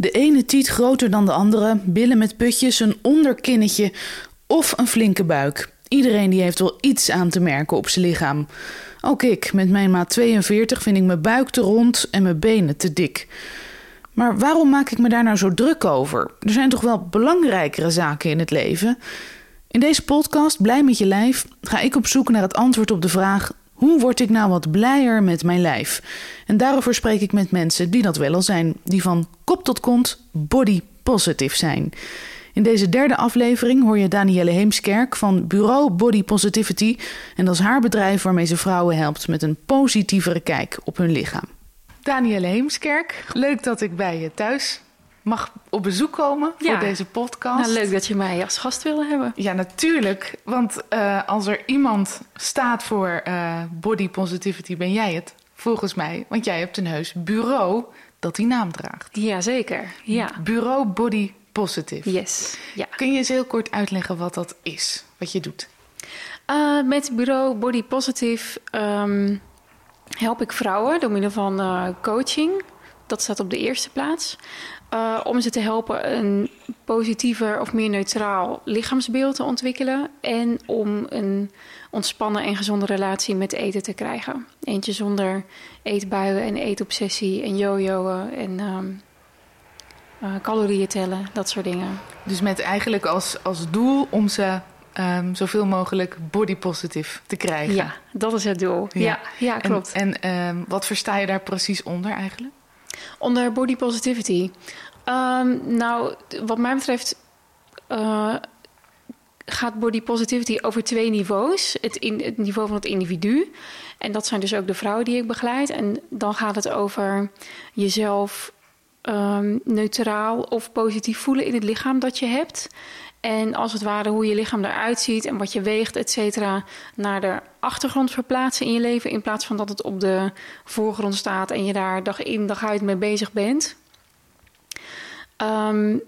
De ene tiet groter dan de andere, billen met putjes, een onderkinnetje of een flinke buik. Iedereen die heeft wel iets aan te merken op zijn lichaam. Ook ik, met mijn maat 42, vind ik mijn buik te rond en mijn benen te dik. Maar waarom maak ik me daar nou zo druk over? Er zijn toch wel belangrijkere zaken in het leven? In deze podcast, Blij met je lijf, ga ik op zoek naar het antwoord op de vraag: hoe word ik nou wat blijer met mijn lijf? En daarover spreek ik met mensen die dat wel al zijn, die van kop tot kont body positive zijn. In deze derde aflevering hoor je Danielle Heemskerk van Bureau Body Positivity. En dat is haar bedrijf waarmee ze vrouwen helpt met een positievere kijk op hun lichaam. Danielle Heemskerk, leuk dat ik bij je thuis mag op bezoek komen voor deze podcast. Nou, leuk dat je mij als gast wilde hebben. Ja, natuurlijk. Want eh, als er iemand staat voor eh, body positivity, ben jij het. Volgens mij. Want jij hebt een heus bureau dat die naam draagt. Jazeker, ja. Bureau Body Positive. Yes, ja. Kun je eens heel kort uitleggen wat dat is? Wat je doet? Uh, met bureau Body Positive ehm, help ik vrouwen door middel van eh, coaching. Dat staat op de eerste plaats. Uh, om ze te helpen een positiever of meer neutraal lichaamsbeeld te ontwikkelen. En om een ontspannen en gezonde relatie met eten te krijgen. Eentje zonder eetbuien en eetobsessie en jojoen en um, uh, calorieën tellen, dat soort dingen. Dus met eigenlijk als, als doel om ze um, zoveel mogelijk body positive te krijgen. Ja, dat is het doel. Ja, ja, ja klopt. En, en um, wat versta je daar precies onder eigenlijk? Onder body positivity. Um, nou, wat mij betreft uh, gaat body positivity over twee niveaus. Het, in, niveau van het individu. En dat zijn dus ook de vrouwen die ik begeleid. En dan gaat het over jezelf um, neutraal of positief voelen in het lichaam dat je hebt. En als het ware hoe je lichaam eruit ziet en wat je weegt, et cetera, naar de achtergrond verplaatsen in je leven. In plaats van dat het op de voorgrond staat en je daar dag in dag uit mee bezig bent. Um,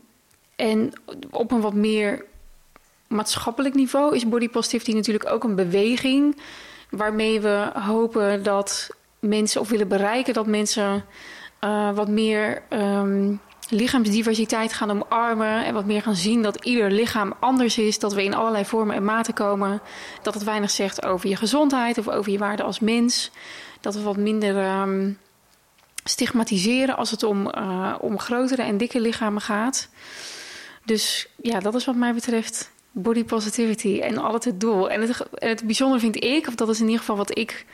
en op een wat meer maatschappelijk niveau is body positivity natuurlijk ook een beweging waarmee we hopen dat mensen of willen bereiken dat mensen uh, wat meer um, lichaamsdiversiteit gaan omarmen en wat meer gaan zien dat ieder lichaam anders is, dat we in allerlei vormen en maten komen, dat het weinig zegt over je gezondheid of over je waarde als mens, dat we wat minder um, stigmatiseren als het om, uh, om grotere en dikke lichamen gaat. Dus ja, dat is wat mij betreft body positivity en altijd het doel. En het, en het bijzondere vind ik, of dat is in ieder geval wat ik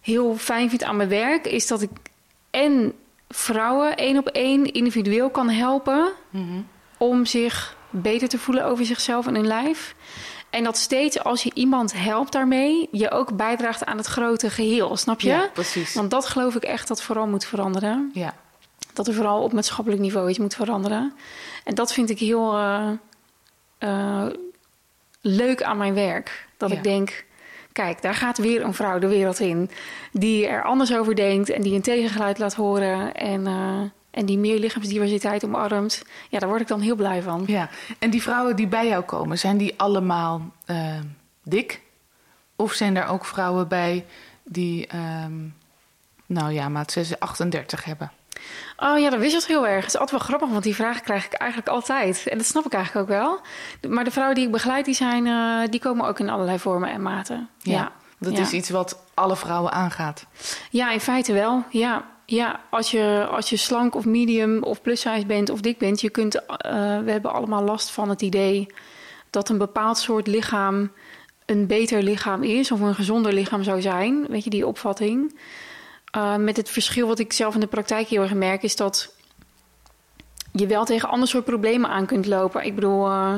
heel fijn vind aan mijn werk, is dat ik en vrouwen één op één individueel kan helpen mm -hmm. om zich beter te voelen over zichzelf en hun lijf. En dat steeds als je iemand helpt daarmee, je ook bijdraagt aan het grote geheel, snap je? Ja, precies. Want dat geloof ik echt dat vooral moet veranderen. Ja. Dat er vooral op maatschappelijk niveau iets moet veranderen. En dat vind ik heel uh, uh, leuk aan mijn werk. Dat ja. ik denk, kijk, daar gaat weer een vrouw de wereld in die er anders over denkt en die een tegengeluid laat horen en, uh, en die meer lichaamsdiversiteit omarmt. Ja, daar word ik dan heel blij van. Ja, en die vrouwen die bij jou komen, zijn die allemaal uh, dik? Of zijn er ook vrouwen bij die, um, nou ja, maat 38 hebben? Oh ja, dat wisselt heel erg. Het is altijd wel grappig, want die vraag krijg ik eigenlijk altijd. En dat snap ik eigenlijk ook wel. Maar de vrouwen die ik begeleid, die, zijn, uh, die komen ook in allerlei vormen en maten. Ja, ja. dat ja. is iets wat alle vrouwen aangaat. Ja, in feite wel. Ja, ja als, je, als je slank of medium of plus size bent of dik bent... Je kunt, uh, we hebben allemaal last van het idee dat een bepaald soort lichaam... een beter lichaam is of een gezonder lichaam zou zijn. Weet je, die opvatting... Uh, met het verschil wat ik zelf in de praktijk heel erg merk, is dat je wel tegen ander soort problemen aan kunt lopen. Ik bedoel, uh,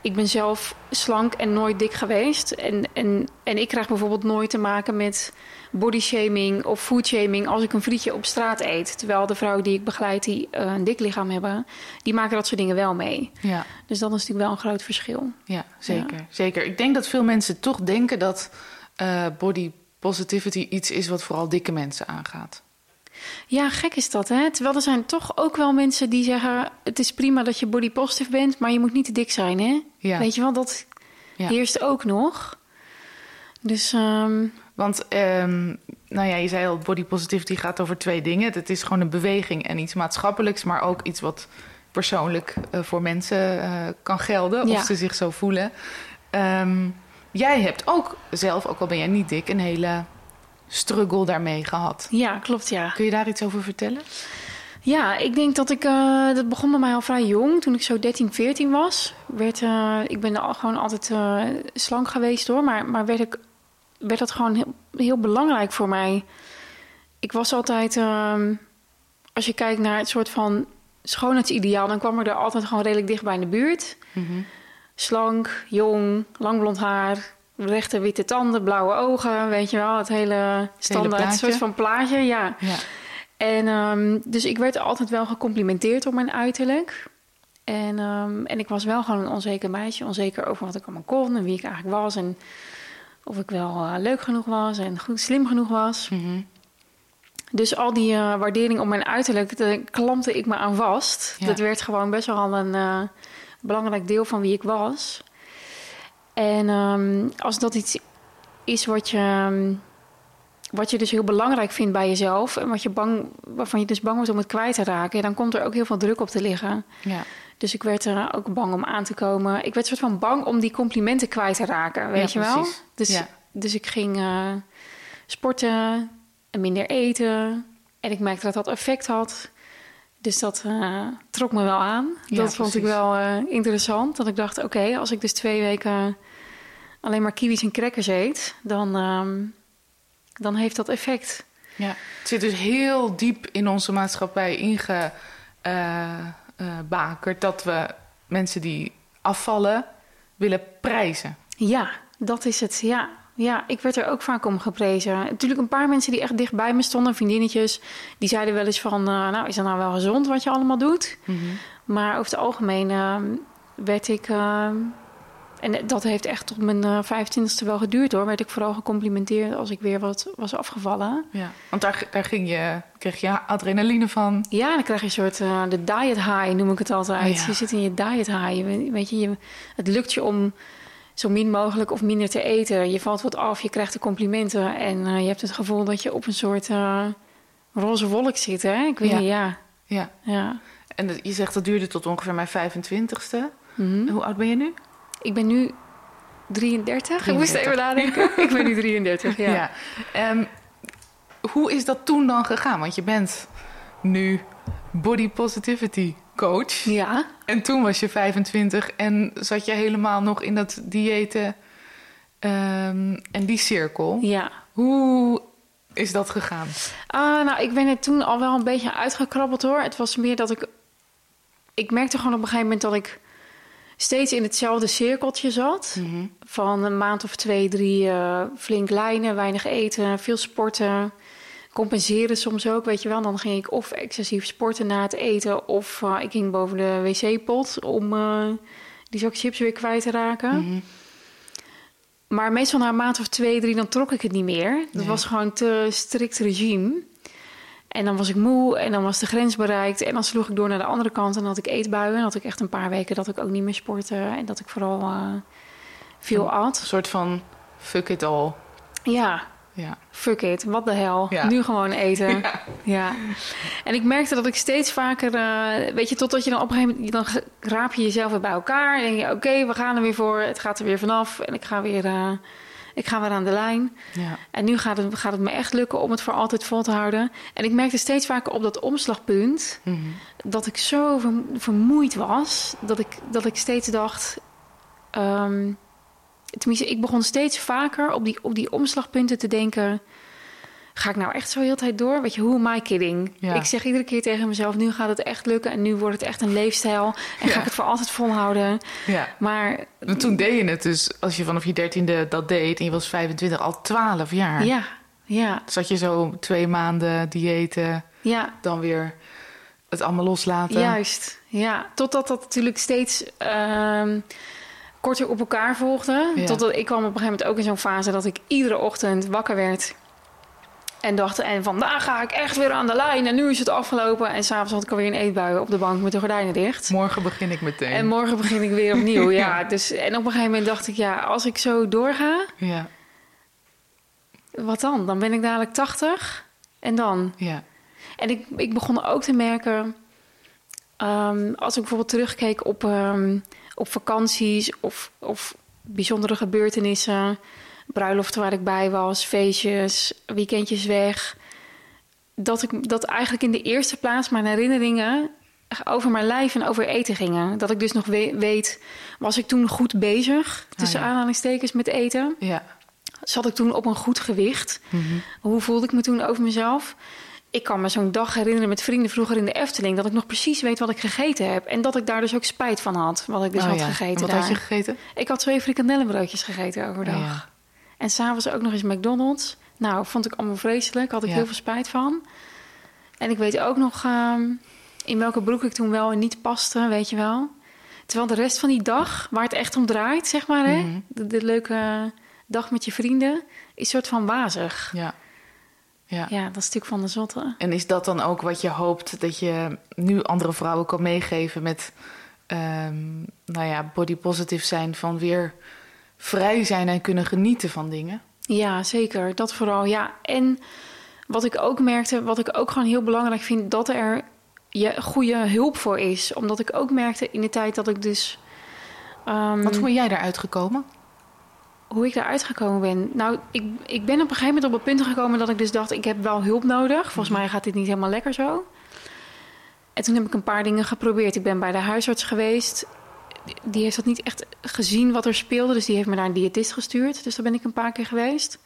ik ben zelf slank en nooit dik geweest. En, en, en ik krijg bijvoorbeeld nooit te maken met bodyshaming of foodshaming als ik een frietje op straat eet. Terwijl de vrouwen die ik begeleid die uh, een dik lichaam hebben, die maken dat soort dingen wel mee. Ja. Dus dat is natuurlijk wel een groot verschil. Ja, zeker. Ja. zeker. Ik denk dat veel mensen toch denken dat uh, body positivity iets is wat vooral dikke mensen aangaat. Ja, gek is dat, hè? Terwijl er zijn toch ook wel mensen die zeggen... het is prima dat je body positive bent, maar je moet niet te dik zijn, hè? Ja. Weet je wel, dat ja. heerst ook nog. Dus... Um... Want um, nou ja, je zei al, body positivity gaat over twee dingen. Het is gewoon een beweging en iets maatschappelijks, maar ook iets wat persoonlijk uh, voor mensen uh, kan gelden, Ja. of ze zich zo voelen. Ehm, jij hebt ook zelf, ook al ben jij niet dik, een hele struggle daarmee gehad. Ja, klopt, ja. Kun je daar iets over vertellen? Ja, ik denk dat ik... eh, dat begon bij mij al vrij jong. Toen ik zo 13, 14 was. Werd, eh, ik ben al, gewoon altijd eh, slank geweest hoor. Maar, maar werd, ik, werd dat gewoon heel, heel belangrijk voor mij. Ik was altijd... ehm, als je kijkt naar het soort van schoonheidsideaal... dan kwam ik er altijd gewoon redelijk dichtbij in de buurt. Slank, jong, lang blond haar... Rechte witte tanden, blauwe ogen, weet je wel. Het hele standaard soort van plaatje, ja. Ja. En ehm, dus ik werd altijd wel gecomplimenteerd op mijn uiterlijk. En, ehm, en ik was wel gewoon een onzeker meisje. Onzeker over wat ik allemaal kon en wie ik eigenlijk was. En of ik wel eh, leuk genoeg was en goed slim genoeg was. Mhm. Dus al die eh, waardering op mijn uiterlijk, daar klampte ik me aan vast. Ja. Dat werd gewoon best wel al een eh, belangrijk deel van wie ik was. En ehm, als dat iets is wat je, ehm, wat je dus heel belangrijk vindt bij jezelf... en wat je bang, waarvan je dus bang wordt om het kwijt te raken... dan komt er ook heel veel druk op te liggen. Ja. Dus ik werd er ook bang om aan te komen. Ik werd soort van bang om die complimenten kwijt te raken, weet Ja, je wel? Dus, Ja. dus ik ging eh, sporten en minder eten. En ik merkte dat dat effect had. Dus dat eh, trok me wel aan. Ja, dat vond ik wel eh, interessant. Dat ik dacht, oké, als ik dus twee weken alleen maar kiwis en crackers eet... dan, ehm, dan heeft dat effect. Ja, het zit dus heel diep in onze maatschappij ingebakerd dat we mensen die afvallen willen prijzen. Ja, dat is het. Ja. Ja, ik werd er ook vaak om geprezen. Natuurlijk een paar mensen die echt dicht bij me stonden, vriendinnetjes, die zeiden wel eens van, eh, nou is dat nou wel gezond wat je allemaal doet? Maar over het algemeen eh, werd ik, eh, en dat heeft echt tot mijn eh 25ste wel geduurd hoor, werd ik vooral gecomplimenteerd als ik weer wat was afgevallen. Ja, want daar, daar ging je, kreeg je adrenaline van. Ja, dan krijg je een soort uh, de diet high, noem ik het altijd. Oh, ja. Je zit in je diet high. Je, weet- weet je, je, het lukt je om zo min mogelijk of minder te eten. Je valt wat af, je krijgt de complimenten. En uh, je hebt het gevoel dat je op een soort uh, roze wolk zit. Hè? Ik weet Ja. niet, ja. Ja. ja. En dat- je zegt dat duurde tot ongeveer mijn 25ste. Mhm. Hoe oud ben je nu? Ik ben nu 33. Ik moest 33. even nadenken. ik ben nu 33, ja. Ehm, hoe is dat toen dan gegaan? Want je bent nu body positivity coach. Ja. En toen was je 25 en zat je helemaal nog in dat diëten ehm, en die cirkel. ja. Hoe is dat gegaan? Ah, nou, ik ben er toen al wel een beetje uitgekrabbeld hoor. Het was meer dat ik. Ik merkte gewoon op een gegeven moment dat ik steeds in hetzelfde cirkeltje zat. Van een maand of twee, drie eh, flink lijnen, weinig eten, veel sporten. Compenseren soms ook, weet je wel. Dan ging ik of excessief sporten na het eten... of eh, ik ging boven de wc-pot om eh, die zak chips weer kwijt te raken. Maar meestal na een maand of twee, drie, dan trok ik het niet meer. Dat Nee. was gewoon te strikt regime. En dan was ik moe en dan was de grens bereikt. En dan sloeg ik door naar de andere kant en had ik eetbuien. En had ik echt een paar weken dat ik ook niet meer sportte. En dat ik vooral eh, veel at. Een soort van fuck it all. Ja, Ja. fuck it, wat de hel. Ja. Nu gewoon eten. Ja. Ja. En ik merkte dat ik steeds vaker, eh, weet je, totdat je dan op een gegeven moment, dan raap je jezelf weer bij elkaar. En denk je, oké, we gaan er weer voor. Het gaat er weer vanaf. En ik ga weer, eh, ik ga weer aan de lijn. Ja. En nu gaat het, gaat het me echt lukken om het voor altijd vol te houden. En ik merkte steeds vaker op dat omslagpunt Mhm. dat ik zo verm- vermoeid was. Dat ik, dat ik steeds dacht. ehm, tenminste, ik begon steeds vaker op die, op die omslagpunten te denken. Ga ik nou echt zo heel de tijd door? Weet je, hoe am I kidding? Ja. Ik zeg iedere keer tegen mezelf: nu gaat het echt lukken en nu wordt het echt een leefstijl. En ga ik het voor altijd volhouden. ja. Maar toen deed je het dus, als je vanaf je dertiende dat deed en je was 25, al 12 jaar. ja, ja, Zat je zo twee maanden diëten, ja. dan weer het allemaal loslaten. Juist, ja. Totdat dat natuurlijk steeds ehm, korter op elkaar volgde. Ja. Totdat ik kwam op een gegeven moment ook in zo'n fase dat ik iedere ochtend wakker werd. En dacht, en vandaag ga ik echt weer aan de lijn. En nu is het afgelopen. En s'avonds had ik alweer een eetbui op de bank met de gordijnen dicht. Morgen begin ik meteen. En morgen begin ik weer opnieuw. ja, dus, en op een gegeven moment dacht ik, ja, als ik zo doorga, ja. wat dan? Dan ben ik dadelijk 80 en dan? Ja. En ik, ik begon ook te merken, ehm, als ik bijvoorbeeld terugkeek op, ehm, op vakanties of, of bijzondere gebeurtenissen, bruiloften waar ik bij was, feestjes, weekendjes weg, dat ik dat eigenlijk in de eerste plaats mijn herinneringen over mijn lijf en over eten gingen. Dat ik dus nog we- weet, was ik toen goed bezig, tussen Ah, ja. aanhalingstekens, met eten? Ja. Zat ik toen op een goed gewicht? Mhm. Hoe voelde ik me toen over mezelf? Ik kan me zo'n dag herinneren met vrienden vroeger in de Efteling... dat ik nog precies weet wat ik gegeten heb. En dat ik daar dus ook spijt van had, wat ik dus Oh, had ja. gegeten Wat daar. had je gegeten? Ik had twee frikandellenbroodjes gegeten overdag. Ja. En s'avonds ook nog eens McDonald's. Nou, vond ik allemaal vreselijk. Had ik Ja. heel veel spijt van. En ik weet ook nog ehm, in welke broek ik toen wel en niet paste, weet je wel. Terwijl de rest van die dag, waar het echt om draait, zeg maar, hè? Mhm. De, de leuke dag met je vrienden, is soort van wazig. Ja. Ja. Ja, dat is natuurlijk van de zotte. En is dat dan ook wat je hoopt dat je nu andere vrouwen kan meegeven met, ehm, nou ja, body positive zijn van weer vrij zijn en kunnen genieten van dingen? Ja, zeker. Dat vooral. Ja, en wat ik ook merkte, wat ik ook gewoon heel belangrijk vind, dat er je goede hulp voor is. Omdat ik ook merkte in de tijd dat ik dus. ehm, Wat hoe ben jij daaruit gekomen? Hoe ik daaruit gekomen ben. Nou, ik, ik ben op een gegeven moment op het punt gekomen dat ik dus dacht: ik heb wel hulp nodig. Volgens mij gaat dit niet helemaal lekker zo. En toen heb ik een paar dingen geprobeerd. Ik ben bij de huisarts geweest. Die heeft dat niet echt gezien wat er speelde. Dus die heeft me naar een diëtist gestuurd. Dus daar ben ik een paar keer geweest.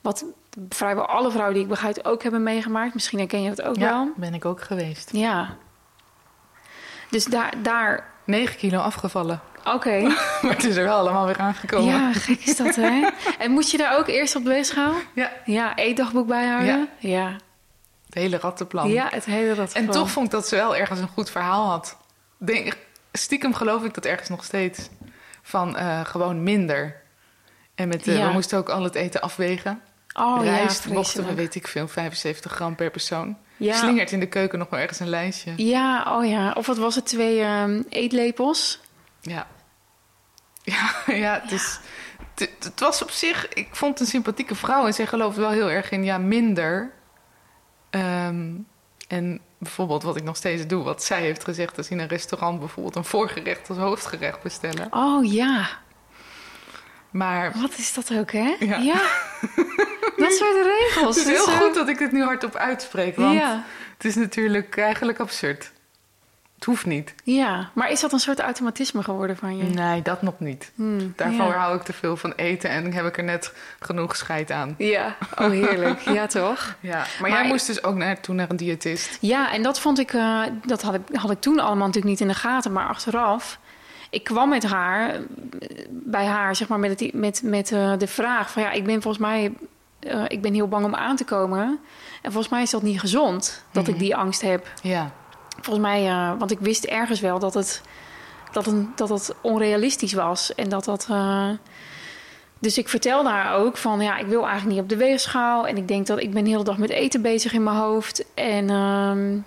Wat vrijwel alle vrouwen die ik begrijp ook hebben meegemaakt. Misschien herken je dat ook wel. Ja, ben ik ook geweest. Ja. Dus daar, daar 9 kilo afgevallen. oké. Maar het is er wel allemaal weer aangekomen. Ja, gek is dat, hè? En moest je daar ook eerst op weegschaal? Ja, Ja, eetdagboek bijhouden? Ja. het hele rattenplan. Ja, het hele dat En toch vond ik dat ze wel ergens een goed verhaal had. Denk, stiekem geloof ik dat ergens nog steeds. Van eh, gewoon minder. En met, eh, Ja. we moesten ook al het eten afwegen. Oh ja, Rijst mochten we, weet ik veel, 75 gram per persoon. Ja. Slingert in de keuken nog wel ergens een lijstje. Ja, oh ja. Of wat was het? Twee ehm, eetlepels? Ja. Ja, ja, het, Is, het, het was op zich... Ik vond het een sympathieke vrouw. En zij geloofde wel heel erg in, ja, minder. Ehm, en bijvoorbeeld wat ik nog steeds doe... wat zij heeft gezegd... is in een restaurant bijvoorbeeld een voorgerecht als hoofdgerecht bestellen. Oh ja. Maar Wat is dat ook, hè? Ja. dat soort regels. het is heel goed dat ik dit nu hardop uitspreek. Want Ja. het is natuurlijk eigenlijk absurd. Het hoeft niet. ja, maar is dat een soort automatisme geworden van je? Nee, dat nog niet. Hmm, Daarvoor ja. hou ik te veel van eten en heb ik er net genoeg scheid aan. Ja, oh heerlijk. ja, toch? Ja, maar, Maar jij ik- moest dus ook naar, toen naar een diëtist. Ja, en dat vond ik, eh, dat had ik, had ik toen allemaal natuurlijk niet in de gaten, maar achteraf. Ik kwam met haar, bij haar, zeg maar, met, het, met, met eh, de vraag van ja, ik ben volgens mij, eh, ik ben heel bang om aan te komen. En volgens mij is dat niet gezond, dat ik die angst heb. Ja, Volgens mij, eh, want ik wist ergens wel dat het, dat een, dat het onrealistisch was. En dat dat. dus ik vertelde haar ook van ja, ik wil eigenlijk niet op de weegschaal. En ik denk dat ik ben de hele dag met eten bezig in mijn hoofd. En, ehm,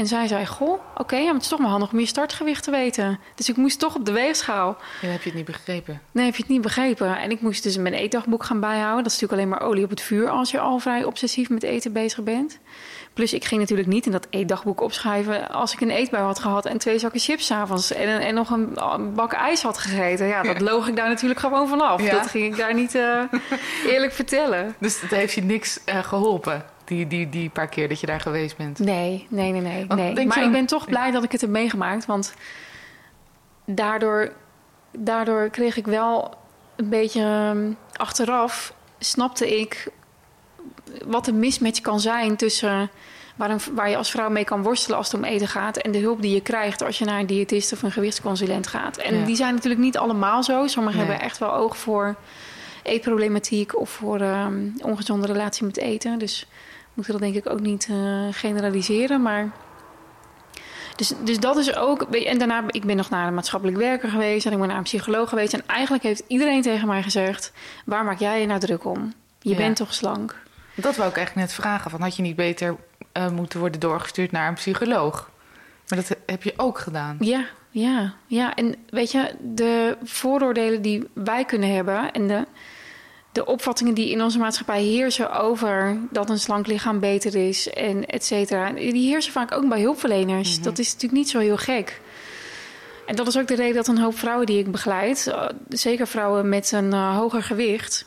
en zij zei: Goh, oké, ja, maar het is toch wel handig om je startgewicht te weten. Dus ik moest toch op de weegschaal. ja, heb je het niet begrepen. Nee, heb je het niet begrepen? En ik moest dus mijn eetdagboek gaan bijhouden. Dat is natuurlijk alleen maar olie op het vuur als je al vrij obsessief met eten bezig bent. Plus, ik ging natuurlijk niet in dat eetdagboek opschrijven als ik een eetbui had gehad en twee zakken chips 's avonds en, en nog een, een bak ijs had gegeten. Ja, dat loog ik daar natuurlijk gewoon vanaf. Ja. Dat ging ik daar niet eh, eerlijk vertellen. Dus het heeft je niks eh, geholpen, die, die, die paar keer dat je daar geweest bent. Nee, nee, nee, nee. Want nee. denk Maar je- ik ben toch blij dat ik het heb meegemaakt. Want daardoor, daardoor kreeg ik wel een beetje ehm, achteraf... snapte ik wat een mismatch kan zijn tussen... Waar, een, waar je als vrouw mee kan worstelen als het om eten gaat... en de hulp die je krijgt als je naar een diëtist of een gewichtsconsulent gaat. En Ja. die zijn natuurlijk niet allemaal zo. Sommigen Nee. hebben echt wel oog voor eetproblematiek... of voor ehm, ongezonde relatie met eten. Dus we moeten dat denk ik ook niet eh, generaliseren, maar... Dus, dus dat is ook... En daarna, ik ben nog naar een maatschappelijk werker geweest... en ik ben naar een psycholoog geweest... en eigenlijk heeft iedereen tegen mij gezegd... waar maak jij je nou druk om? Je Ja. bent toch slank? Dat wou ik eigenlijk net vragen. Van, had je niet beter eh, moeten worden doorgestuurd naar een psycholoog? Maar dat heb je ook gedaan. Ja, ja, ja. En weet je, de vooroordelen die wij kunnen hebben... en de, de opvattingen die in onze maatschappij heersen over dat een slank lichaam beter is en et cetera, die heersen vaak ook bij hulpverleners. Mhm. Dat is natuurlijk niet zo heel gek. En dat is ook de reden dat een hoop vrouwen die ik begeleid, eh, zeker vrouwen met een eh, hoger gewicht,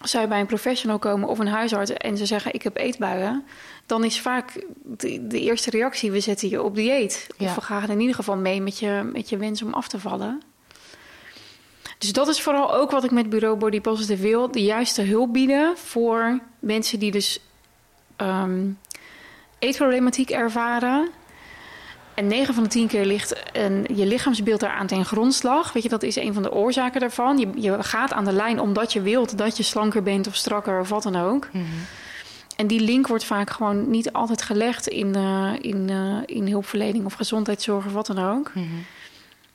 als zij bij een professional komen of een huisarts en ze zeggen ik heb eetbuien, dan is vaak de, de eerste reactie we zetten je op dieet. Ja. Of we gaan in ieder geval mee met je, met je wens om af te vallen. Dus dat is vooral ook wat ik met Bureau Body Positive wil. De juiste hulp bieden voor mensen die dus ehm, eetproblematiek ervaren. En 9 van de 10 keer ligt een, je lichaamsbeeld daaraan ten grondslag. Weet je, dat is een van de oorzaken daarvan. Je, je gaat aan de lijn omdat je wilt dat je slanker bent of strakker of wat dan ook. Mhm. En die link wordt vaak gewoon niet altijd gelegd in, eh, in, eh, in hulpverlening of gezondheidszorg of wat dan ook. Mhm.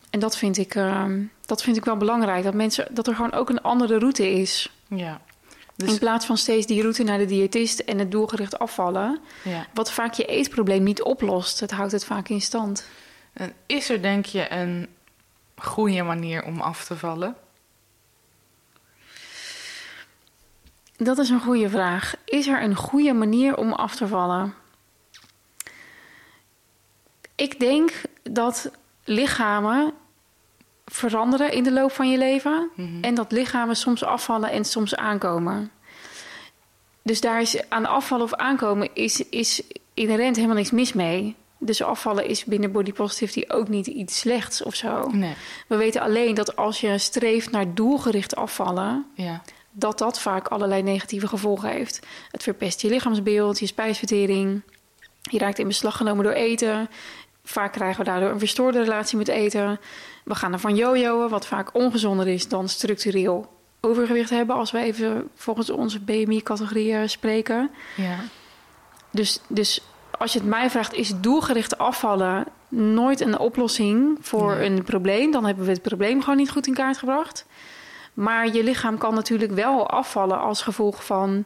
En dat vind ik, ehm, dat vind ik wel belangrijk. Dat, mensen, dat er gewoon ook een andere route is. Ja. In Dus, plaats van steeds die route naar de diëtist en het doelgericht afvallen. ja. Wat vaak je eetprobleem niet oplost. Het houdt het vaak in stand. En is er denk je een goede manier om af te vallen? Dat is een goede vraag. Is er een goede manier om af te vallen? Ik denk dat lichamen veranderen in de loop van je leven. Mhm. En dat lichamen soms afvallen en soms aankomen. Dus daar is aan afvallen of aankomen is, is inherent helemaal niks mis mee. Dus afvallen is binnen body positivity ook niet iets slechts of zo. Nee. We weten alleen dat als je streeft naar doelgericht afvallen, Ja. dat dat vaak allerlei negatieve gevolgen heeft. Het verpest je lichaamsbeeld, je spijsvertering. Je raakt in beslag genomen door eten. Vaak krijgen we daardoor een verstoorde relatie met eten. We gaan ervan jojoen, wat vaak ongezonder is dan structureel overgewicht hebben... als we even volgens onze BMI-categorieën spreken. Ja. Dus, dus als je het mij vraagt, is doelgericht afvallen nooit een oplossing voor Nee. een probleem? Dan hebben we het probleem gewoon niet goed in kaart gebracht. Maar je lichaam kan natuurlijk wel afvallen als gevolg van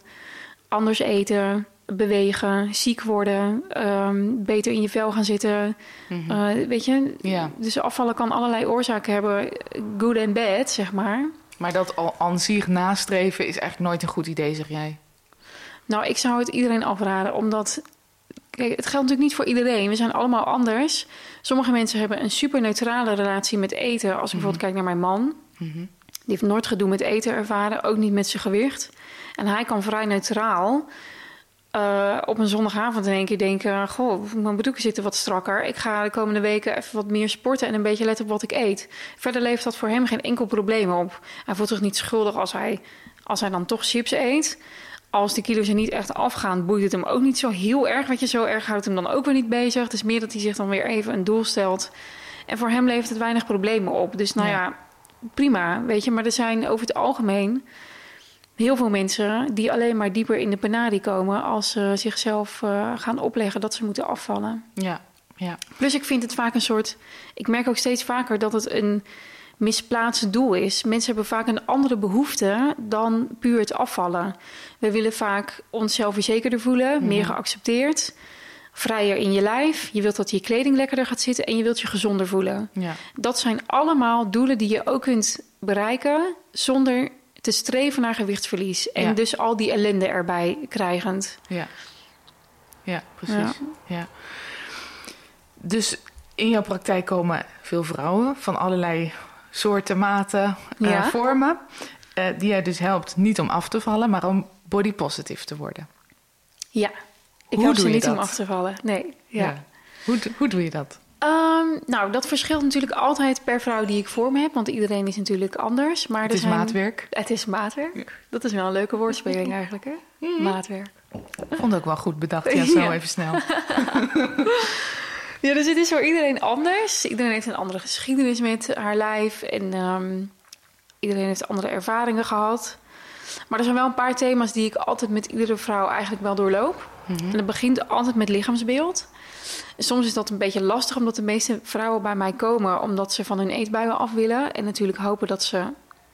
anders eten, bewegen, ziek worden, ehm, beter in je vel gaan zitten. Mhm. Eh, weet je, Ja. dus afvallen kan allerlei oorzaken hebben, good en bad, zeg maar. Maar dat al aan zich nastreven is eigenlijk nooit een goed idee, zeg jij? Nou, ik zou het iedereen afraden, omdat. Kijk, het geldt natuurlijk niet voor iedereen. We zijn allemaal anders. Sommige mensen hebben een super neutrale relatie met eten. Als ik bijvoorbeeld kijk naar mijn man. Mhm. Die heeft nooit gedoe met eten ervaren, ook niet met zijn gewicht. En hij kan vrij neutraal eh, op een zondagavond in één keer denken... goh, mijn broeken zitten wat strakker. Ik ga de komende weken even wat meer sporten... en een beetje letten op wat ik eet. Verder levert dat voor hem geen enkel probleem op. Hij voelt zich niet schuldig als hij, als hij dan toch chips eet. Als de kilo's er niet echt afgaan, boeit het hem ook niet zo heel erg. Wat je zo erg houdt hem dan ook weer niet bezig. Het is meer dat hij zich dan weer even een doel stelt. En voor hem levert het weinig problemen op. Dus nou Ja. ja, prima, weet je. Maar er zijn over het algemeen heel veel mensen die alleen maar dieper in de penarie komen als ze zichzelf eh, gaan opleggen dat ze moeten afvallen. Ja. Ja. Plus ik vind het vaak een soort. Ik merk ook steeds vaker dat het een misplaatst doel is. Mensen hebben vaak een andere behoefte dan puur het afvallen. We willen vaak onszelf verzekerder voelen, meer geaccepteerd, vrijer in je lijf. Je wilt dat je kleding lekkerder gaat zitten en je wilt je gezonder voelen. Ja. Dat zijn allemaal doelen die je ook kunt bereiken zonder te streven naar gewichtsverlies. En Ja. dus al die ellende erbij krijgend. Ja. Ja, precies. Ja. Dus in jouw praktijk komen veel vrouwen van allerlei soorten, maten, eh, Ja. vormen. eh, die jij dus helpt niet om af te vallen, maar om body positive te worden. Ja, ik Hoe help ze niet om af te vallen. Nee, ja. Hoe, hoe doe je dat? Ehm, nou, dat verschilt natuurlijk altijd per vrouw die ik voor me heb, want iedereen is natuurlijk anders. Maar Het is zijn- maatwerk. Het is maatwerk. Dat is wel een leuke woordspeling eigenlijk, hè? Maatwerk. Ik vond het ook wel goed bedacht. Ja, zo Ja. even snel. Ja, dus het is voor iedereen anders. Iedereen heeft een andere geschiedenis met haar lijf en ehm, iedereen heeft andere ervaringen gehad. Maar er zijn wel een paar thema's die ik altijd met iedere vrouw eigenlijk wel doorloop. En dat begint altijd met lichaamsbeeld. Soms is dat een beetje lastig, omdat de meeste vrouwen bij mij komen omdat ze van hun eetbuien af willen. En natuurlijk hopen dat ze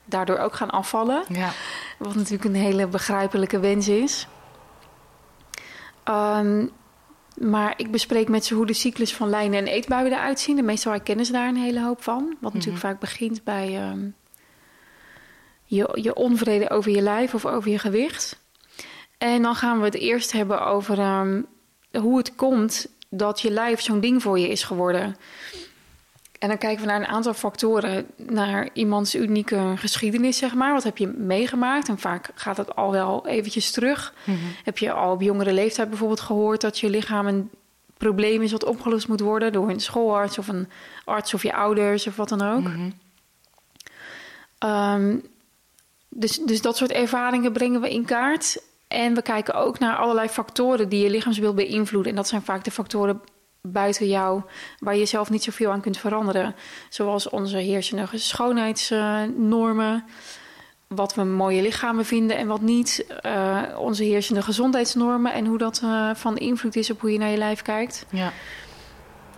daardoor ook gaan afvallen. Ja. Wat natuurlijk een hele begrijpelijke wens is. Ehm, maar ik bespreek met ze hoe de cyclus van lijnen en eetbuien eruit zien. En meestal herkennen ze daar een hele hoop van. Wat natuurlijk vaak begint bij, ehm, je, je onvrede over je lijf of over je gewicht. En dan gaan we het eerst hebben over ehm, hoe het komt dat je lijf zo'n ding voor je is geworden. En dan kijken we naar een aantal factoren, naar iemands unieke geschiedenis, zeg maar. Wat heb je meegemaakt? En vaak gaat het al wel eventjes terug. Mhm. Heb je al op jongere leeftijd bijvoorbeeld gehoord dat je lichaam een probleem is wat opgelost moet worden door een schoolarts of een arts of je ouders of wat dan ook? Mhm. Ehm, dus, dus dat soort ervaringen brengen we in kaart. En we kijken ook naar allerlei factoren die je lichaamsbeeld beïnvloeden. En dat zijn vaak de factoren buiten jou waar je zelf niet zoveel aan kunt veranderen. Zoals onze heersende schoonheidsnormen. Wat we mooie lichamen vinden en wat niet. eh, onze heersende gezondheidsnormen en hoe dat eh, van invloed is op hoe je naar je lijf kijkt. Ja.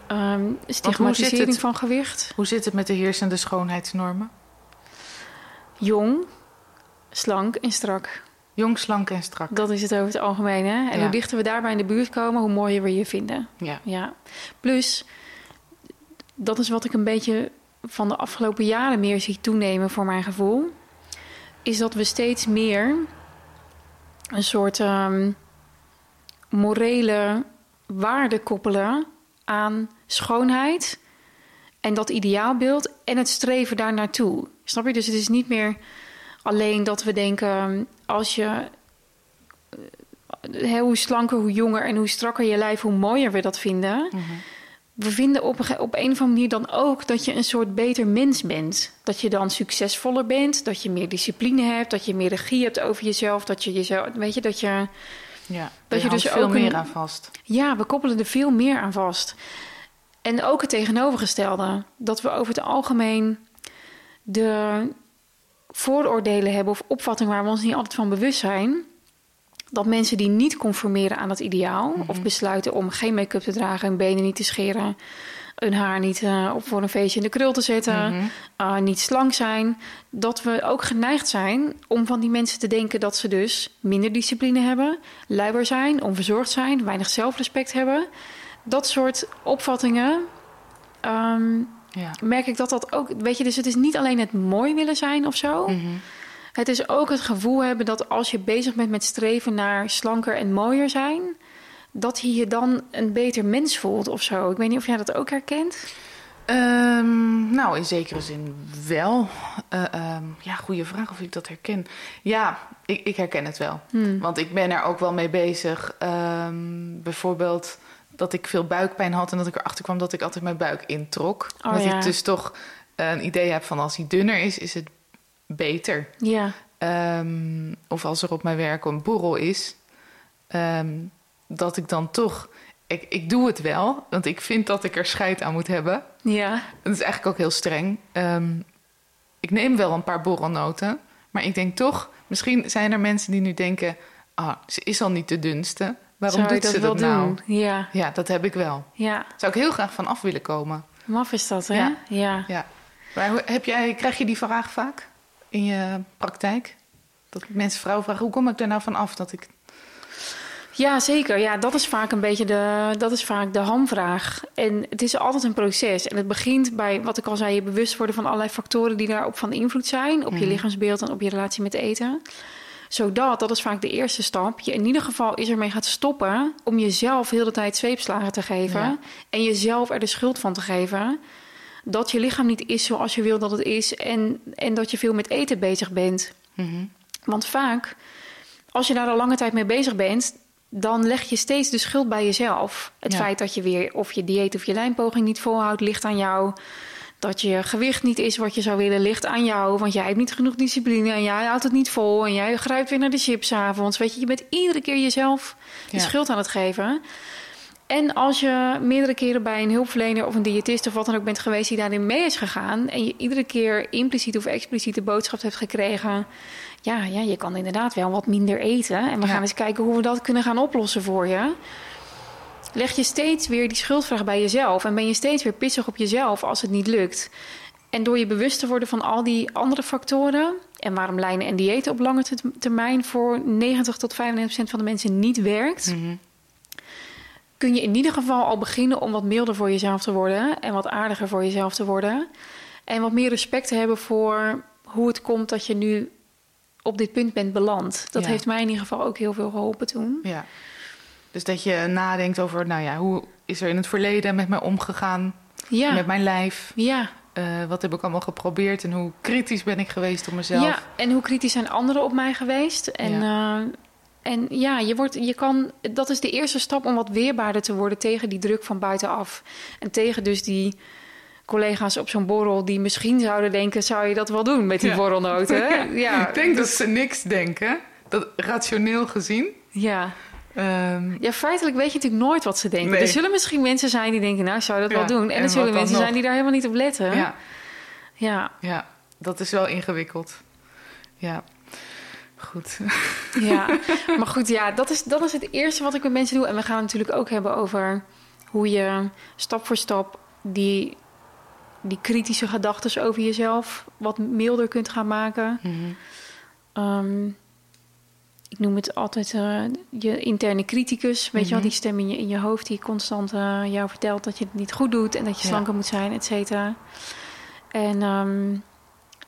Ehm stigmatisering het? van gewicht. Hoe zit het met de heersende schoonheidsnormen? Jong, slank en strak. Jong, slank en strak. Dat is het over het algemeen. Hè? En Ja. hoe dichter we daarbij in de buurt komen, hoe mooier we je vinden. Ja. Ja. Plus, dat is wat ik een beetje van de afgelopen jaren meer zie toenemen voor mijn gevoel. Is dat we steeds meer een soort ehm, morele waarde koppelen aan schoonheid en dat ideaalbeeld en het streven daar naartoe. Snap je? Dus het is niet meer alleen dat we denken als je eh, hoe slanker, hoe jonger en hoe strakker je lijf, hoe mooier we dat vinden. Mhm. We vinden op een, op een of andere manier dan ook dat je een soort beter mens bent. Dat je dan succesvoller bent, dat je meer discipline hebt, dat je meer regie hebt over jezelf, dat je jezelf, weet je, dat je, Ja. Dat je dus veel ook een- meer aan vast. ja, we koppelen er veel meer aan vast. En ook het tegenovergestelde, dat we over het algemeen de vooroordelen hebben of opvattingen waar we ons niet altijd van bewust zijn. Dat mensen die niet conformeren aan dat ideaal, of besluiten om geen make-up te dragen, hun benen niet te scheren, hun haar niet eh, op voor een feestje in de krul te zetten, Mhm. uh, niet slank zijn, dat we ook geneigd zijn om van die mensen te denken dat ze dus minder discipline hebben, luier zijn, onverzorgd zijn, weinig zelfrespect hebben. Dat soort opvattingen ehm, Ja. merk ik dat dat ook. Weet je, dus het is niet alleen het mooi willen zijn of zo. Mhm. Het is ook het gevoel hebben dat als je bezig bent met streven naar slanker en mooier zijn, dat je je dan een beter mens voelt of zo. Ik weet niet of jij dat ook herkent. Ehm, nou, in zekere zin wel. Eh, ehm, ja, goede vraag of ik dat herken. Ja, ik, ik herken het wel. Hmm. Want ik ben er ook wel mee bezig. Ehm, bijvoorbeeld dat ik veel buikpijn had en dat ik erachter kwam dat ik altijd mijn buik introk. Oh, dat ja. ik dus toch een idee heb van als hij dunner is, is het beter. Ja, Ehm, of als er op mijn werk een borrel is, ehm, dat ik dan toch. Ik, ik doe het wel, want ik vind dat ik er scheid aan moet hebben. ja, Dat is eigenlijk ook heel streng. Ehm, ik neem wel een paar borrelnoten, maar ik denk toch, misschien zijn er mensen die nu denken: ah, ze is al niet de dunste. Waarom Zou je doet ze wel dat nou? doen? Ja, Ja, dat heb ik wel. ja. Zou ik heel graag van af willen komen. Maf is dat, hè? Ja. ja. Ja. Maar heb jij, krijg je die vraag vaak in je praktijk? Dat mensen vrouwen vragen: hoe kom ik er nou van af dat ik. Ja, zeker. Ja, dat is vaak een beetje de, dat is vaak de hamvraag. En het is altijd een proces. En het begint bij, wat ik al zei, je bewust worden van allerlei factoren die daarop van invloed zijn. Op je Mhm. lichaamsbeeld en op je relatie met eten. Zodat, dat is vaak de eerste stap, je in ieder geval is ermee gaat stoppen om jezelf heel de tijd zweepslagen te geven. Ja. En jezelf er de schuld van te geven. Dat je lichaam niet is zoals je wil dat het is. En, en dat je veel met eten bezig bent. Mhm. Want vaak, als je daar al lange tijd mee bezig bent, dan leg je steeds de schuld bij jezelf. Het Ja. feit dat je weer of je dieet of je lijnpoging niet volhoudt, ligt aan jou. Dat je gewicht niet is wat je zou willen, ligt aan jou. Want jij hebt niet genoeg discipline en jij houdt het niet vol. En jij grijpt weer naar de chips avonds. Weet je, je bent iedere keer jezelf de Ja. schuld aan het geven. En als je meerdere keren bij een hulpverlener of een diëtist of wat dan ook bent geweest die daarin mee is gegaan. en je iedere keer impliciet of expliciet de boodschap hebt gekregen. Ja, ja, je kan inderdaad wel wat minder eten. En we Ja. gaan eens kijken hoe we dat kunnen gaan oplossen voor je. Leg je steeds weer die schuldvraag bij jezelf. En ben je steeds weer pissig op jezelf als het niet lukt. En door je bewust te worden van al die andere factoren. en waarom lijnen en diëten op lange ter- termijn voor 90 tot 95% van de mensen niet werkt Mhm. kun je in ieder geval al beginnen om wat milder voor jezelf te worden en wat aardiger voor jezelf te worden. En wat meer respect te hebben voor hoe het komt dat je nu op dit punt bent beland. Dat Ja. heeft mij in ieder geval ook heel veel geholpen toen. Ja. Dus dat je nadenkt over, nou ja, hoe is er in het verleden met mij omgegaan, Ja, met mijn lijf? ja. Eh, wat heb ik allemaal geprobeerd en hoe kritisch ben ik geweest op mezelf? ja. En hoe kritisch zijn anderen op mij geweest? En ja, en ja je, wordt, je kan, dat is de eerste stap om wat weerbaarder te worden tegen die druk van buitenaf. En tegen dus die collega's op zo'n borrel die misschien zouden denken... zou je dat wel doen met die Ja. borrelnoten? Ja, ik denk dat ze niks denken, dat rationeel gezien. Ja. Ehm, ja, feitelijk weet je natuurlijk nooit wat ze denken. Nee. Er zullen misschien mensen zijn die denken, nou, ik zou dat Ja, wel doen. En, en er zullen mensen zijn die daar helemaal niet op letten. ja, Ja, ja, dat is wel ingewikkeld. Ja, goed. ja. maar goed, ja, dat is, dat is het eerste wat ik met mensen doe. En we gaan het natuurlijk ook hebben over hoe je stap voor stap die, die kritische gedachten over jezelf wat milder kunt gaan maken. Ehm, ik noem het altijd eh, je interne criticus. Weet je wel, Mhm. die stem in je, in je hoofd die constant eh, jou vertelt dat je het niet goed doet en dat je Ja. slanker moet zijn, et cetera. En ehm,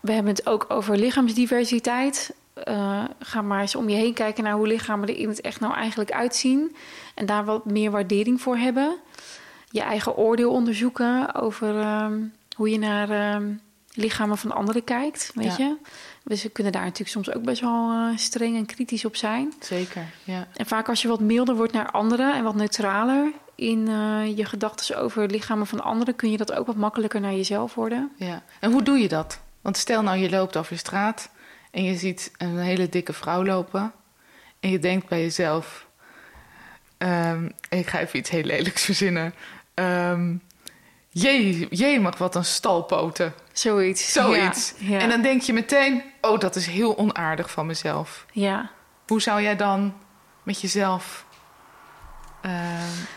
we hebben het ook over lichaamsdiversiteit. Eh, ga maar eens om je heen kijken naar hoe lichamen er in het echt nou eigenlijk uitzien. En daar wat meer waardering voor hebben. Je eigen oordeel onderzoeken over ehm, hoe je naar ehm, lichamen van anderen kijkt. Weet Ja. je? Dus we kunnen daar natuurlijk soms ook best wel eh, streng en kritisch op zijn. Zeker, ja. En vaak als je wat milder wordt naar anderen en wat neutraler in eh, je gedachten over lichamen van anderen, kun je dat ook wat makkelijker naar jezelf worden. ja. En hoe doe je dat? Want stel nou, je loopt over straat en je ziet een hele dikke vrouw lopen. En je denkt bij jezelf, ehm, ik ga even iets heel lelijks verzinnen. Ehm jee, jee, mag wat een stalpoten. Zoiets. Zoiets. Ja, ja. En dan denk je meteen, oh, dat is heel onaardig van mezelf. ja. Hoe zou jij dan met jezelf... ehm,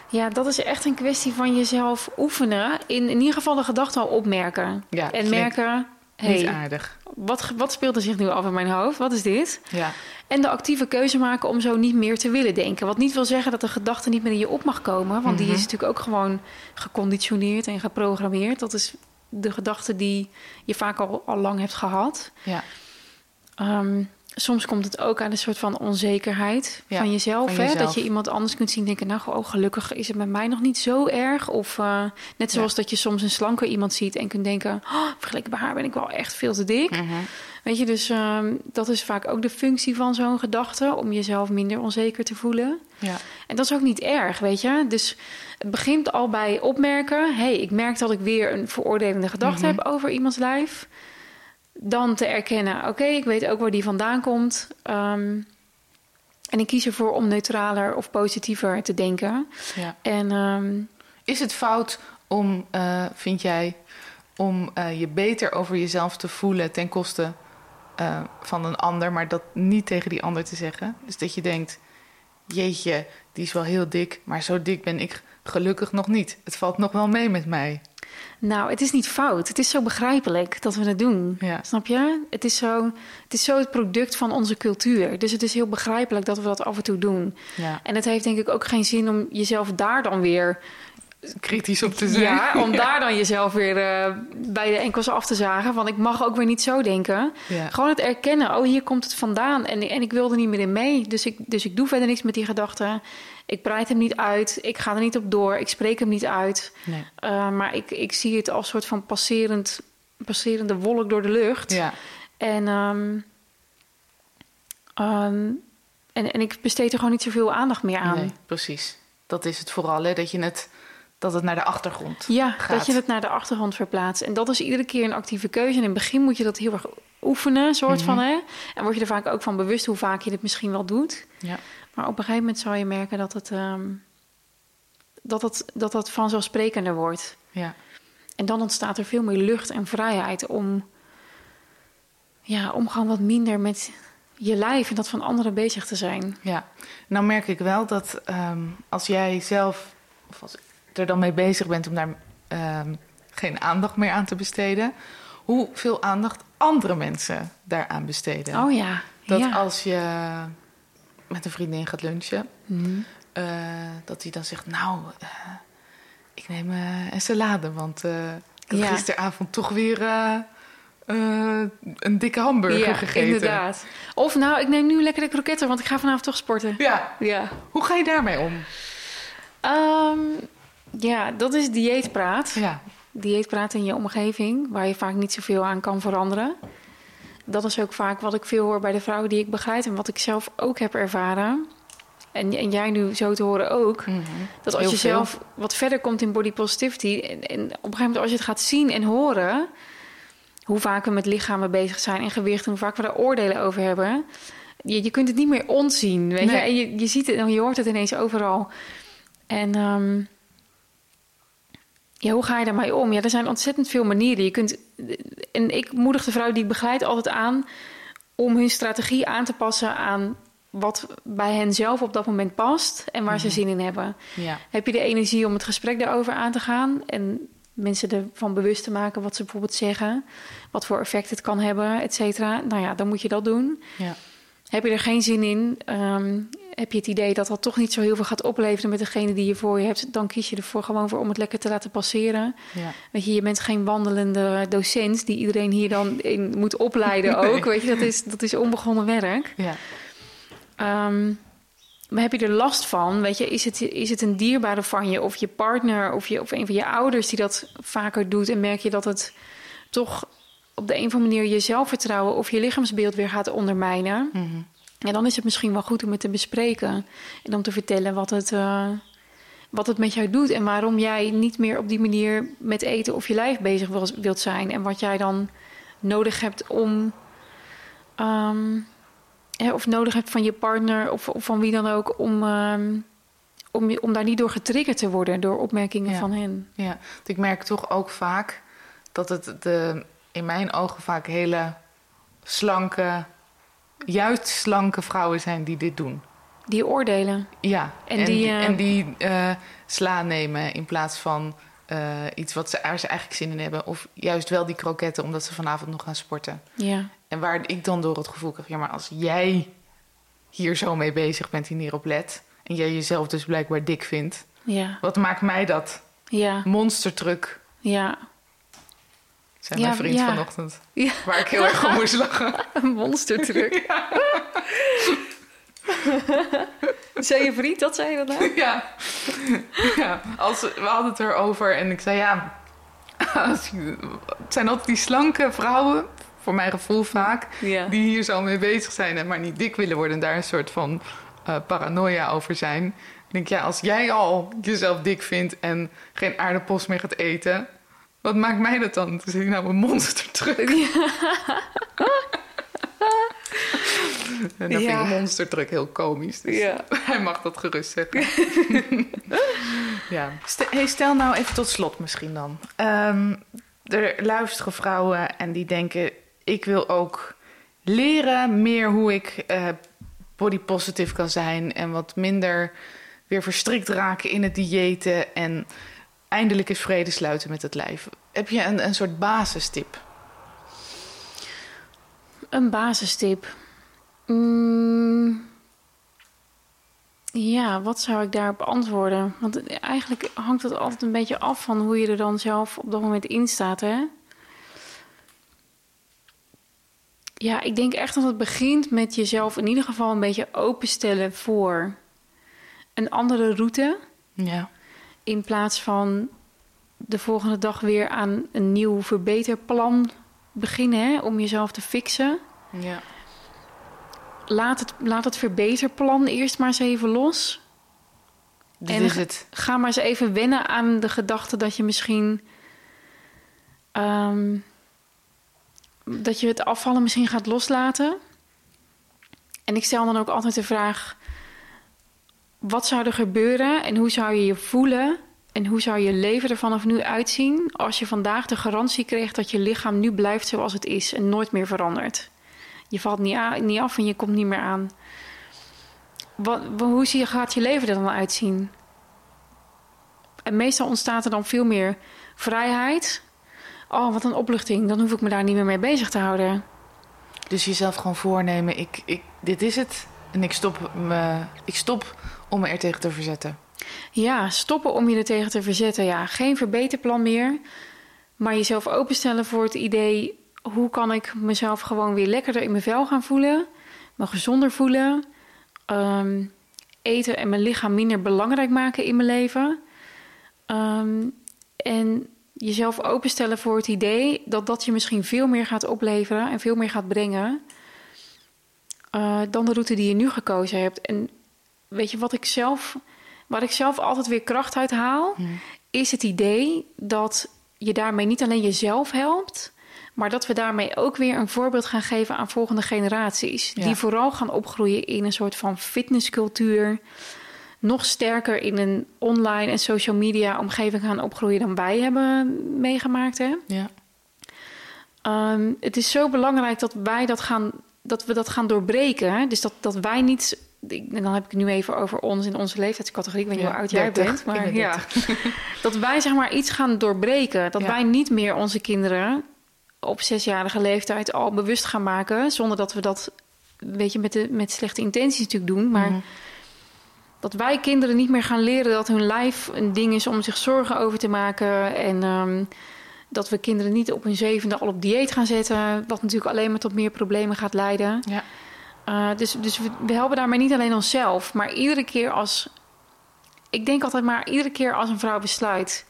ja, dat is echt een kwestie van jezelf oefenen. In, in ieder geval de gedachten al opmerken. ja, en klinkt merken, niet hey, aardig. wat, wat speelt er zich nu af in mijn hoofd? Wat is dit? Ja, En de actieve keuze maken om zo niet meer te willen denken. Wat niet wil zeggen dat de gedachte niet meer in je op mag komen. Want die Mhm. is natuurlijk ook gewoon geconditioneerd en geprogrammeerd. Dat is de gedachte die je vaak al, al lang hebt gehad. ja, Ehm, soms komt het ook aan een soort van onzekerheid Ja, van, jezelf, van hè? jezelf. Dat je iemand anders kunt zien denken... nou, oh, gelukkig is het met mij nog niet zo erg. Of eh, net zoals dat je soms een slanker iemand ziet en kunt denken... Oh, vergeleken bij haar ben ik wel echt veel te dik. Mhm. Weet je, dus ehm, dat is vaak ook de functie van zo'n gedachte... om jezelf minder onzeker te voelen. ja, En dat is ook niet erg, weet je. Dus het begint al bij opmerken... hey, ik merk dat ik weer een veroordelende gedachte Mhm. heb over iemands lijf. Dan te erkennen, oké, ik weet ook waar die vandaan komt. Ehm, en ik kies ervoor om neutraler of positiever te denken. ja. En ehm, Is het fout om, eh, vind jij, om eh, je beter over jezelf te voelen ten koste eh, van een ander, maar dat niet tegen die ander te zeggen? Dus dat je denkt, jeetje, die is wel heel dik, maar zo dik ben ik gelukkig nog niet. Het valt nog wel mee met mij. Nou, het is niet fout. Het is zo begrijpelijk dat we het doen. Ja, Snap je? Het is, zo, het is zo het product van onze cultuur. Dus het is heel begrijpelijk dat we dat af en toe doen. ja. En het heeft denk ik ook geen zin om jezelf daar dan weer... kritisch op te zijn. Ja, om daar dan jezelf weer eh, bij de enkels af te zagen. Want ik mag ook weer niet zo denken. Ja. Gewoon het erkennen. Oh, hier komt het vandaan. En, en ik wil er niet meer in mee. Dus ik, dus ik doe verder niks met die gedachten. Ik breid hem niet uit. Ik ga er niet op door. Ik spreek hem niet uit. Nee. Uh, maar ik, ik zie het als soort van passerend, passerende wolk door de lucht. Ja, En, um, um, en, en ik besteed er gewoon niet zoveel aandacht meer aan. nee, precies. Dat is het vooral, hè? Dat, je het, dat het naar de achtergrond Ja, gaat. dat je het naar de achtergrond verplaatst. En dat is iedere keer een actieve keuze. En in het begin moet je dat heel erg oefenen, soort Mhm. van. Hè? En word je er vaak ook van bewust hoe vaak je het misschien wel doet. Ja. Maar op een gegeven moment zal je merken dat het, um, dat het, dat dat vanzelfsprekender wordt. Ja. En dan ontstaat er veel meer lucht en vrijheid om, ja, om gewoon wat minder met je lijf en dat van anderen bezig te zijn. Ja, nou merk ik wel dat um, als jij zelf, of als er dan mee bezig bent om daar um, geen aandacht meer aan te besteden, hoeveel aandacht andere mensen daaraan besteden. Oh ja. Dat ja. als je met een vriendin gaat lunchen, mm. uh, dat die dan zegt, nou, uh, ik neem uh, een salade, want ik ja. gisteravond toch weer eh, een dikke hamburger ja, gegeten. inderdaad. Of nou, ik neem nu lekker de kroketten, want ik ga vanavond toch sporten. Ja, Ja. hoe ga je daarmee om? Ehm, ja, dat is dieetpraat. Ja, Dieetpraat in je omgeving, waar je vaak niet zoveel aan kan veranderen. Dat is ook vaak wat ik veel hoor bij de vrouwen die ik begeleid en wat ik zelf ook heb ervaren. En, en jij nu zo te horen ook. Dat als Heel je veel. zelf wat verder komt in body positivity. En, en op een gegeven moment als je het gaat zien en horen. Hoe vaak we met lichamen bezig zijn en gewicht. En hoe vaak we daar oordelen over hebben. Je, je kunt het niet meer ontzien. Weet je? En je, je ziet het en je hoort het ineens overal. En ehm, ja, hoe ga je daarmee om? Ja, er zijn ontzettend veel manieren. Je kunt, en ik moedig de vrouw die ik begeleid altijd aan om hun strategie aan te passen aan wat bij hen zelf op dat moment past en waar ze zin in hebben. ja. Heb je de energie om het gesprek daarover aan te gaan en mensen ervan bewust te maken wat ze bijvoorbeeld zeggen, wat voor effect het kan hebben, et cetera? Nou ja, dan moet je dat doen. ja. Heb je er geen zin in? ehm, heb je het idee dat dat toch niet zo heel veel gaat opleveren met degene die je voor je hebt? Dan kies je ervoor gewoon voor om het lekker te laten passeren. ja. Weet je, je bent geen wandelende docent die iedereen hier dan in moet opleiden ook. Weet je, dat is, dat is onbegonnen werk. ja. Ehm, maar heb je er last van? Weet je, is het, is het een dierbare van je of je partner of, je, of een van je ouders die dat vaker doet? En merk je dat het toch op de een of andere manier je zelfvertrouwen of je lichaamsbeeld weer gaat ondermijnen? Mhm. En dan is het misschien wel goed om het te bespreken en om te vertellen wat het, eh, wat het met jou doet en waarom jij niet meer op die manier met eten of je lijf bezig wil, wilt zijn en wat jij dan nodig hebt om. ehm, hè, of nodig hebt van je partner of, of van wie dan ook om, ehm, om, om daar niet door getriggerd te worden door opmerkingen Ja. van hen. Ja, ik merk toch ook vaak dat het de, in mijn ogen vaak hele slanke, juist slanke vrouwen zijn die dit doen. Die oordelen. Ja, En en, die, die, eh, en die eh, sla nemen in plaats van eh, iets wat ze, waar ze eigenlijk zin in hebben. Of juist wel die kroketten omdat ze vanavond nog gaan sporten. Ja. En waar ik dan door het gevoel krijg, ja, maar als jij hier zo mee bezig bent en hierop let... en jij jezelf dus blijkbaar dik vindt, Ja. wat maakt mij dat Ja. monstertruck? Ja. Zei Ja, mijn vriend ja. vanochtend. Ja. Waar ik heel erg om moest lachen. Een monstertruck. Zei je vriend dat, zei je dat nou? Ja. ja. Als, we hadden het erover en ik zei ja... Het zijn altijd die slanke vrouwen, voor mijn gevoel vaak... Die hier zo mee bezig zijn en maar niet dik willen worden... en daar een soort van eh, paranoia over zijn. Ik denk, ja, als jij al jezelf dik vindt en geen aardappels meer gaat eten... wat maakt mij dat dan? Toen zei hij, nou, een monstertruck. En dan Ja. vind ik heel komisch. Dus Ja. hij mag dat gerust zeggen. ja. Stel, hey, stel nou even tot slot misschien dan. Ehm, er luisteren vrouwen en die denken... ik wil ook leren meer hoe ik eh, body positive kan zijn... en wat minder weer verstrikt raken in het diëten... en eindelijk eens vrede sluiten met het lijf. Heb je een, een soort basistip? Een basistip. Mm, ja, wat zou ik daarop antwoorden? Want eigenlijk hangt het altijd een beetje af van hoe je er dan zelf op dat moment in staat, hè? Ja, ik denk echt dat het begint met jezelf in ieder geval een beetje openstellen voor een andere route. Ja. In plaats van de volgende dag weer aan een nieuw verbeterplan beginnen hè, om jezelf te fixen. ja. Laat het, laat het verbeterplan eerst maar eens even los. Dit En is het. Ga maar eens even wennen aan de gedachte dat je misschien. ehm, dat je het afvallen misschien gaat loslaten. En ik stel dan ook altijd de vraag: wat zou er gebeuren en hoe zou je je voelen? En hoe zou je leven er vanaf nu uitzien als je vandaag de garantie kreeg dat je lichaam nu blijft zoals het is en nooit meer verandert? Je valt niet, af en je komt niet meer aan. Wat, wa- hoe zie je, gaat je leven er dan uitzien? En meestal ontstaat er dan veel meer vrijheid. Oh, wat een opluchting. Dan hoef ik me daar niet meer mee bezig te houden. Dus jezelf gewoon voornemen, ik, ik, dit is het. En ik stop, me, ik stop om me er tegen te verzetten. Ja, stoppen om je er tegen te verzetten. Ja, geen verbeterplan meer. Maar jezelf openstellen voor het idee... hoe kan ik mezelf gewoon weer lekkerder in mijn vel gaan voelen, me gezonder voelen, ehm, eten en mijn lichaam minder belangrijk maken in mijn leven. Ehm, en jezelf openstellen voor het idee dat dat je misschien veel meer gaat opleveren en veel meer gaat brengen uh, dan de route die je nu gekozen hebt. En weet je wat ik zelf, waar ik zelf altijd weer kracht uit haal, is het idee dat je daarmee niet alleen jezelf helpt, maar dat we daarmee ook weer een voorbeeld gaan geven aan volgende generaties. Die vooral gaan opgroeien in een soort van fitnesscultuur. Nog sterker in een online en social media omgeving gaan opgroeien dan wij hebben meegemaakt. Hè? Ja. Ehm, het is zo belangrijk dat wij dat gaan, dat we dat gaan doorbreken. Dus dat, dat wij niet. En dan heb ik het nu even over ons in onze leeftijdscategorie. Ik weet niet hoe oud jij bent. Maar ja, dat wij zeg maar iets gaan doorbreken. Dat wij niet meer onze kinderen op zesjarige leeftijd al bewust gaan maken. Zonder dat we dat, weet je, met, de, met slechte intenties natuurlijk doen. Maar mhm. dat wij kinderen niet meer gaan leren dat hun lijf een ding is om zich zorgen over te maken. En um, dat we kinderen niet op hun zevende al op dieet gaan zetten. Wat natuurlijk alleen maar tot meer problemen gaat leiden. Ja. Uh, dus dus we, we helpen daarmee niet alleen onszelf. Maar iedere keer als... Ik denk altijd maar, iedere keer als een vrouw besluit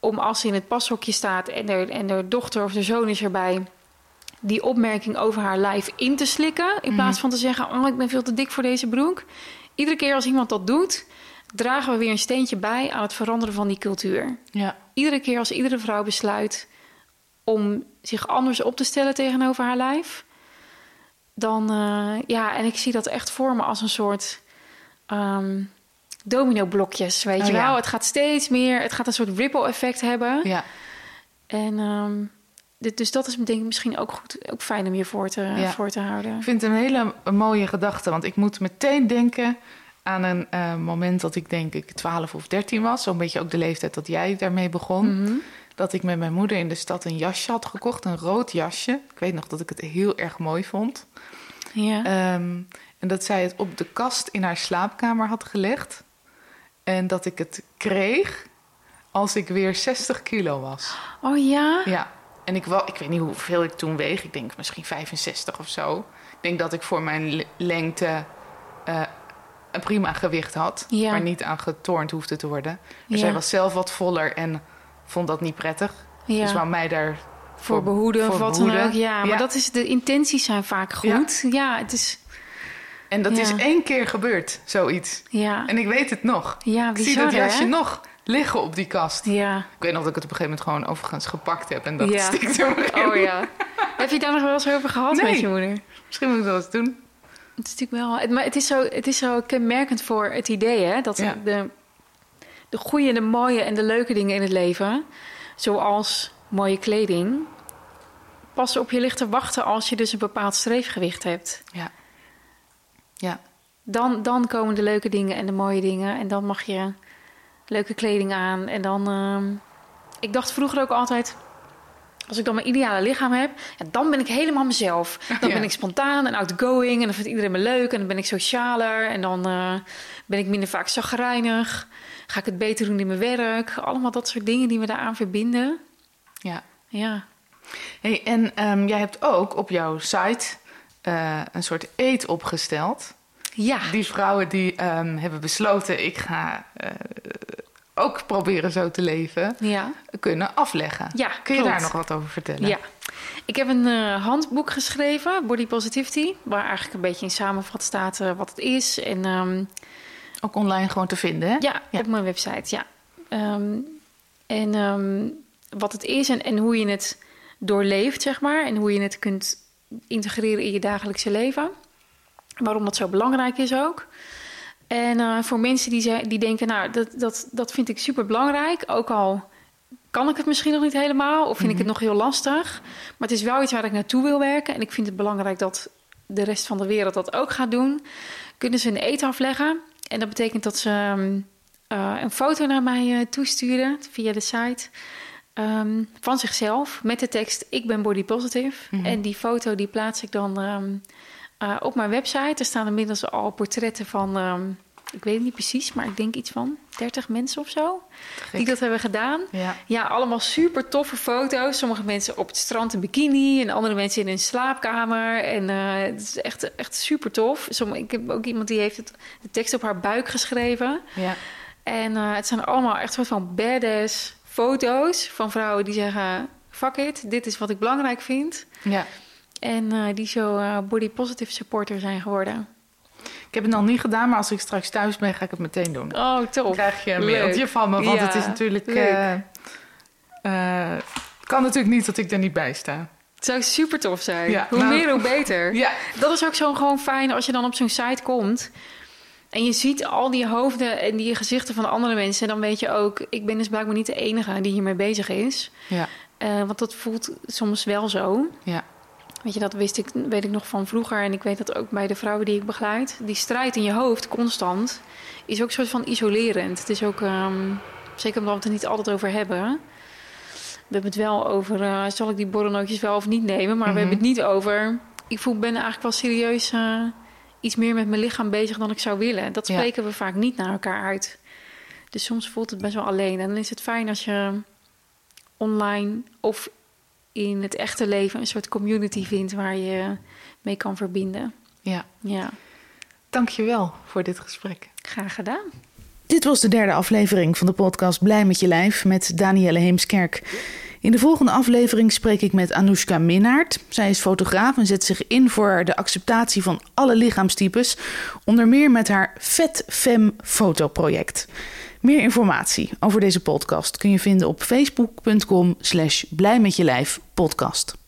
om als ze in het pashokje staat en de, en dochter of de zoon is erbij, die opmerking over haar lijf in te slikken. In plaats mhm. van te zeggen: Oh, ik ben veel te dik voor deze broek. Iedere keer als iemand dat doet, dragen we weer een steentje bij aan het veranderen van die cultuur. Ja. Iedere keer als iedere vrouw besluit om zich anders op te stellen tegenover haar lijf, dan uh, ja, en ik zie dat echt voor me als een soort. Um, domino-blokjes, weet oh, je wel. Het gaat steeds meer, het gaat een soort ripple-effect hebben. Ja. En um, dit, dus dat is denk ik misschien ook goed, ook fijn om je voor te, voor te houden. Ik vind het een hele mooie gedachte, want ik moet meteen denken aan een uh, moment dat ik denk ik 12 of 13 was. Zo'n beetje ook de leeftijd dat jij daarmee begon. Mhm. Dat ik met mijn moeder in de stad een jasje had gekocht, een rood jasje. Ik weet nog dat ik het heel erg mooi vond. Ja. Um, en dat zij het op de kast in haar slaapkamer had gelegd. En dat ik het kreeg als ik weer 60 kilo was. Oh ja? Ja. En ik, wel, ik weet niet hoeveel ik toen weeg. Ik denk misschien 65 of zo. Ik denk dat ik voor mijn lengte uh, een prima gewicht had. Ja. Maar niet aan getornd hoefde te worden. Maar zij was zelf wat voller en vond dat niet prettig. Ja. Dus wou mij daar voor behoeden of wat dan ook. Ja, maar dat is, de intenties zijn vaak goed. Ja, het is... En dat is één keer gebeurd, zoiets. Ja. En ik weet het nog. Ja, ik zie dat jasje nog liggen op die kast. Ja. Ik weet nog dat ik het op een gegeven moment gewoon overigens gepakt heb en dat ja. stikt er Oh ja. heb je daar nog wel eens over gehad met je moeder? Misschien moet ik dat eens doen. Het is natuurlijk wel... Het, maar het is, zo, het is zo kenmerkend voor het idee, hè? Dat de, de goede, de mooie en de leuke dingen in het leven... zoals mooie kleding... pas op je ligt te wachten als je dus een bepaald streefgewicht hebt. Ja. Ja. Dan, dan komen de leuke dingen en de mooie dingen. En dan mag je leuke kleding aan. En dan. Uh, ik dacht vroeger ook altijd. Als ik dan mijn ideale lichaam heb, ja, dan ben ik helemaal mezelf. Dan ben ik spontaan en outgoing. En dan vindt iedereen me leuk. En dan ben ik socialer. En dan uh, ben ik minder vaak zagrijnig. Ga ik het beter doen in mijn werk. Allemaal dat soort dingen die we daaraan verbinden. Ja. Ja. Hey, en um, jij hebt ook op jouw site uh, een soort eet opgesteld. Ja. Die vrouwen die um, hebben besloten, ik ga uh, ook proberen zo te leven, ja. kunnen afleggen. Ja, Kun je klopt. daar nog wat over vertellen? Ja. Ik heb een uh, handboek geschreven, Body Positivity, waar eigenlijk een beetje in samenvat staat uh, wat het is. En, um, ook online gewoon te vinden, hè? Ja, ja. op mijn website, ja. Um, en um, wat het is en, en hoe je het doorleeft, zeg maar. En hoe je het kunt integreren in je dagelijkse leven. Waarom dat zo belangrijk is ook. En uh, voor mensen die, die denken, nou, dat, dat, dat vind ik super belangrijk. Ook al kan ik het misschien nog niet helemaal, of vind ik het mhm. nog heel lastig. Maar het is wel iets waar ik naartoe wil werken. En ik vind het belangrijk dat de rest van de wereld dat ook gaat doen. Kunnen ze een eten afleggen. En dat betekent dat ze uh, een foto naar mij uh, toesturen via de site. Um, van zichzelf met de tekst: Ik ben body positive. Mm En die foto die plaats ik dan um, uh, op mijn website. Er staan inmiddels al portretten van um, ik weet het niet precies, maar ik denk iets van 30 mensen of zo. Gek. Die dat hebben gedaan. Ja. Ja, allemaal super toffe foto's. Sommige mensen op het strand in bikini en andere mensen in een slaapkamer. En eh, het is echt, echt super tof. Ik heb ook iemand die heeft het, de tekst op haar buik geschreven. Ja. En eh, het zijn allemaal echt soort van badass foto's van vrouwen die zeggen... fuck it, dit is wat ik belangrijk vind. ja. En eh, die zo eh, body positive supporter zijn geworden. Ik heb het nog niet gedaan, maar als ik straks thuis ben, ga ik het meteen doen. Oh, Dan tof. krijg je een Leuk. mailtje van me, want Ja, het is natuurlijk... eh, kan natuurlijk niet dat ik er niet bij sta. Het zou super tof zijn. Ja, hoe nou- meer, hoe beter. Ja, Dat is ook zo gewoon fijn als je dan op zo'n site komt... en je ziet al die hoofden en die gezichten van andere mensen... dan weet je ook, ik ben dus blijkbaar niet de enige die hiermee bezig is. ja, want dat voelt soms wel zo. ja. Weet je, dat wist ik, weet ik nog van vroeger. En ik weet dat ook bij de vrouwen die ik begeleid. Die strijd in je hoofd, constant, is ook een soort van isolerend. Het is ook, ehm, zeker omdat we het er niet altijd over hebben. We hebben het wel over, eh, zal ik die borrelnootjes wel of niet nemen? Maar Mhm. we hebben het niet over, ik voel, ben eigenlijk wel serieus eh, iets meer met mijn lichaam bezig dan ik zou willen. Dat Ja. spreken we vaak niet naar elkaar uit. Dus soms voelt het best wel alleen. En dan is het fijn als je online of in het echte leven een soort community vindt waar je mee kan verbinden. ja. Ja, Dank je wel voor dit gesprek. graag gedaan. Dit was de derde aflevering van de podcast Blij met je lijf met Danielle Heemskerk. In de volgende aflevering spreek ik met Anoushka Minnaert. Zij is fotograaf en zet zich in voor de acceptatie van alle lichaamstypes, onder meer met haar Vet Fem fotoproject. Meer informatie over deze podcast kun je vinden op facebook.com slash blij met je lijf podcast.